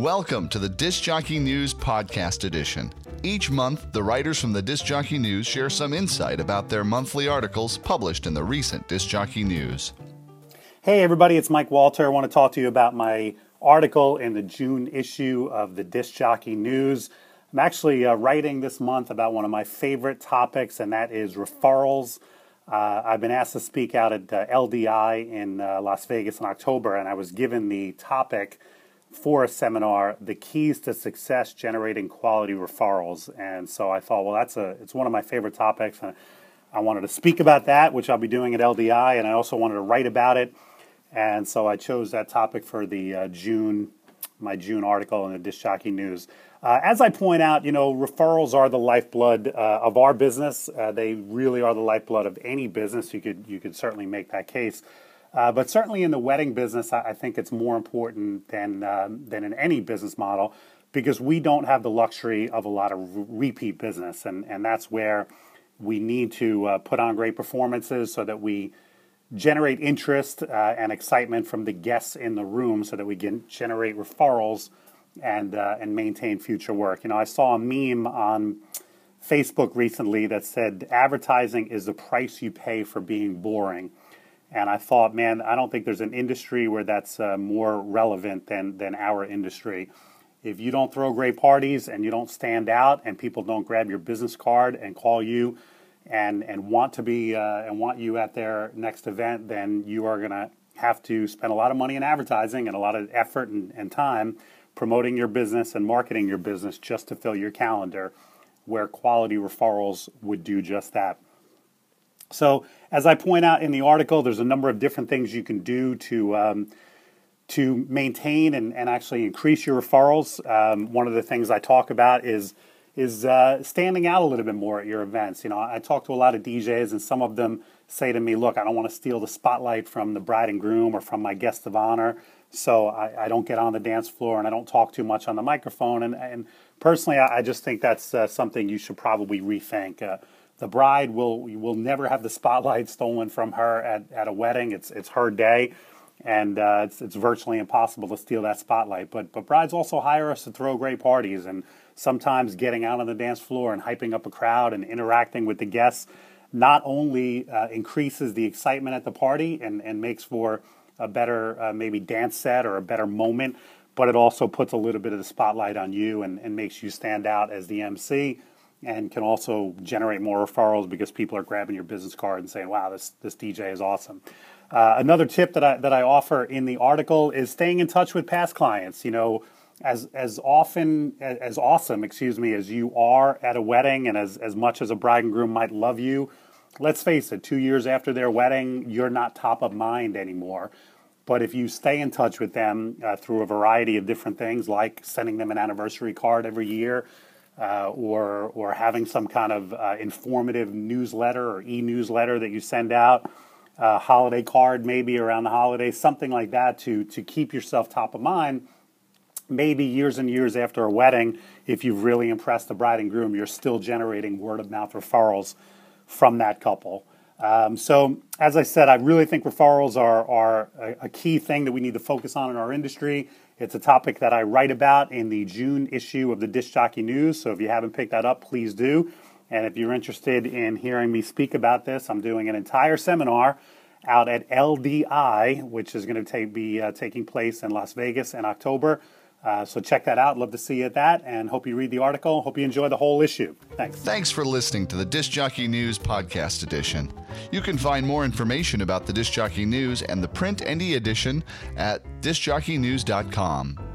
Welcome to the Disc Jockey News Podcast Edition. Each month, the writers from the Disc Jockey News share some insight about their monthly articles published in the recent Disc Jockey News. Hey, everybody, it's Mike Walter. I want to talk to you about my article in the June issue of the Disc Jockey News. I'm actually uh, writing this month about one of my favorite topics, and that is referrals. Uh, I've been asked to speak out at uh, LDI in uh, Las Vegas in October, and I was given the topic for a seminar, the keys to success generating quality referrals. And so I thought, well, that's a it's one of my favorite topics, and I wanted to speak about that, which I'll be doing at LDI, and I also wanted to write about it. And so I chose that topic for the uh, June my June article in the Disc Jockey News. Uh, as I point out, you know, referrals are the lifeblood uh, of our business. Uh, they really are the lifeblood of any business. You could you could certainly make that case. Uh, but certainly in the wedding business, I, I think it's more important than um, than in any business model because we don't have the luxury of a lot of repeat business, and and that's where we need to uh, put on great performances so that we generate interest uh, and excitement from the guests in the room, so that we can generate referrals and uh, and maintain future work. You know, I saw a meme on. Facebook recently that said advertising is the price you pay for being boring. And I thought, man, I don't think there's an industry where that's uh, more relevant than, than our industry. If you don't throw great parties and you don't stand out and people don't grab your business card and call you and, and want to be uh, and want you at their next event, then you are going to have to spend a lot of money in advertising and a lot of effort and, and time promoting your business and marketing your business just to fill your calendar, where quality referrals would do just that. So, as I point out in the article, there's a number of different things you can do to um, to maintain and, and actually increase your referrals. Um, one of the things I talk about is is uh, standing out a little bit more at your events. You know, I talk to a lot of DJs, and some of them say to me, "Look, I don't want to steal the spotlight from the bride and groom or from my guest of honor, so I, I don't get on the dance floor and I don't talk too much on the microphone." And, and personally, I, I just think that's uh, something you should probably rethink. Uh, the bride will will never have the spotlight stolen from her at, at a wedding. It's it's her day, and uh, it's it's virtually impossible to steal that spotlight. But but brides also hire us to throw great parties, and sometimes getting out on the dance floor and hyping up a crowd and interacting with the guests not only uh, increases the excitement at the party and and makes for a better uh, maybe dance set or a better moment, but it also puts a little bit of the spotlight on you and, and makes you stand out as the MC and can also generate more referrals because people are grabbing your business card and saying, "Wow, this this DJ is awesome." Uh, another tip that I that I offer in the article is staying in touch with past clients. You know, as as often as, awesome, excuse me, as you are at a wedding, and as as much as a bride and groom might love you, let's face it, two years after their wedding, you're not top of mind anymore. But if you stay in touch with them uh, through a variety of different things, like sending them an anniversary card every year, uh, or or having some kind of uh, informative newsletter or e-newsletter that you send out, a holiday card maybe around the holidays, something like that to to keep yourself top of mind. Maybe years and years after a wedding, if you've really impressed the bride and groom, you're still generating word of mouth referrals from that couple. Um, so, as I said, I really think referrals are, are a, a, key thing that we need to focus on in our industry. It's a topic that I write about in the June issue of the Disc Jockey News. So, if you haven't picked that up, please do. And if you're interested in hearing me speak about this, I'm doing an entire seminar out at LDI, which is going to take, be uh, taking place in Las Vegas in October. Uh, so check that out. Love to see you at that, and hope you read the article. Hope you enjoy the whole issue. Thanks. Thanks for listening to the Disc Jockey News podcast edition. You can find more information about the Disc Jockey News and the print and e edition at discjockeynews.com.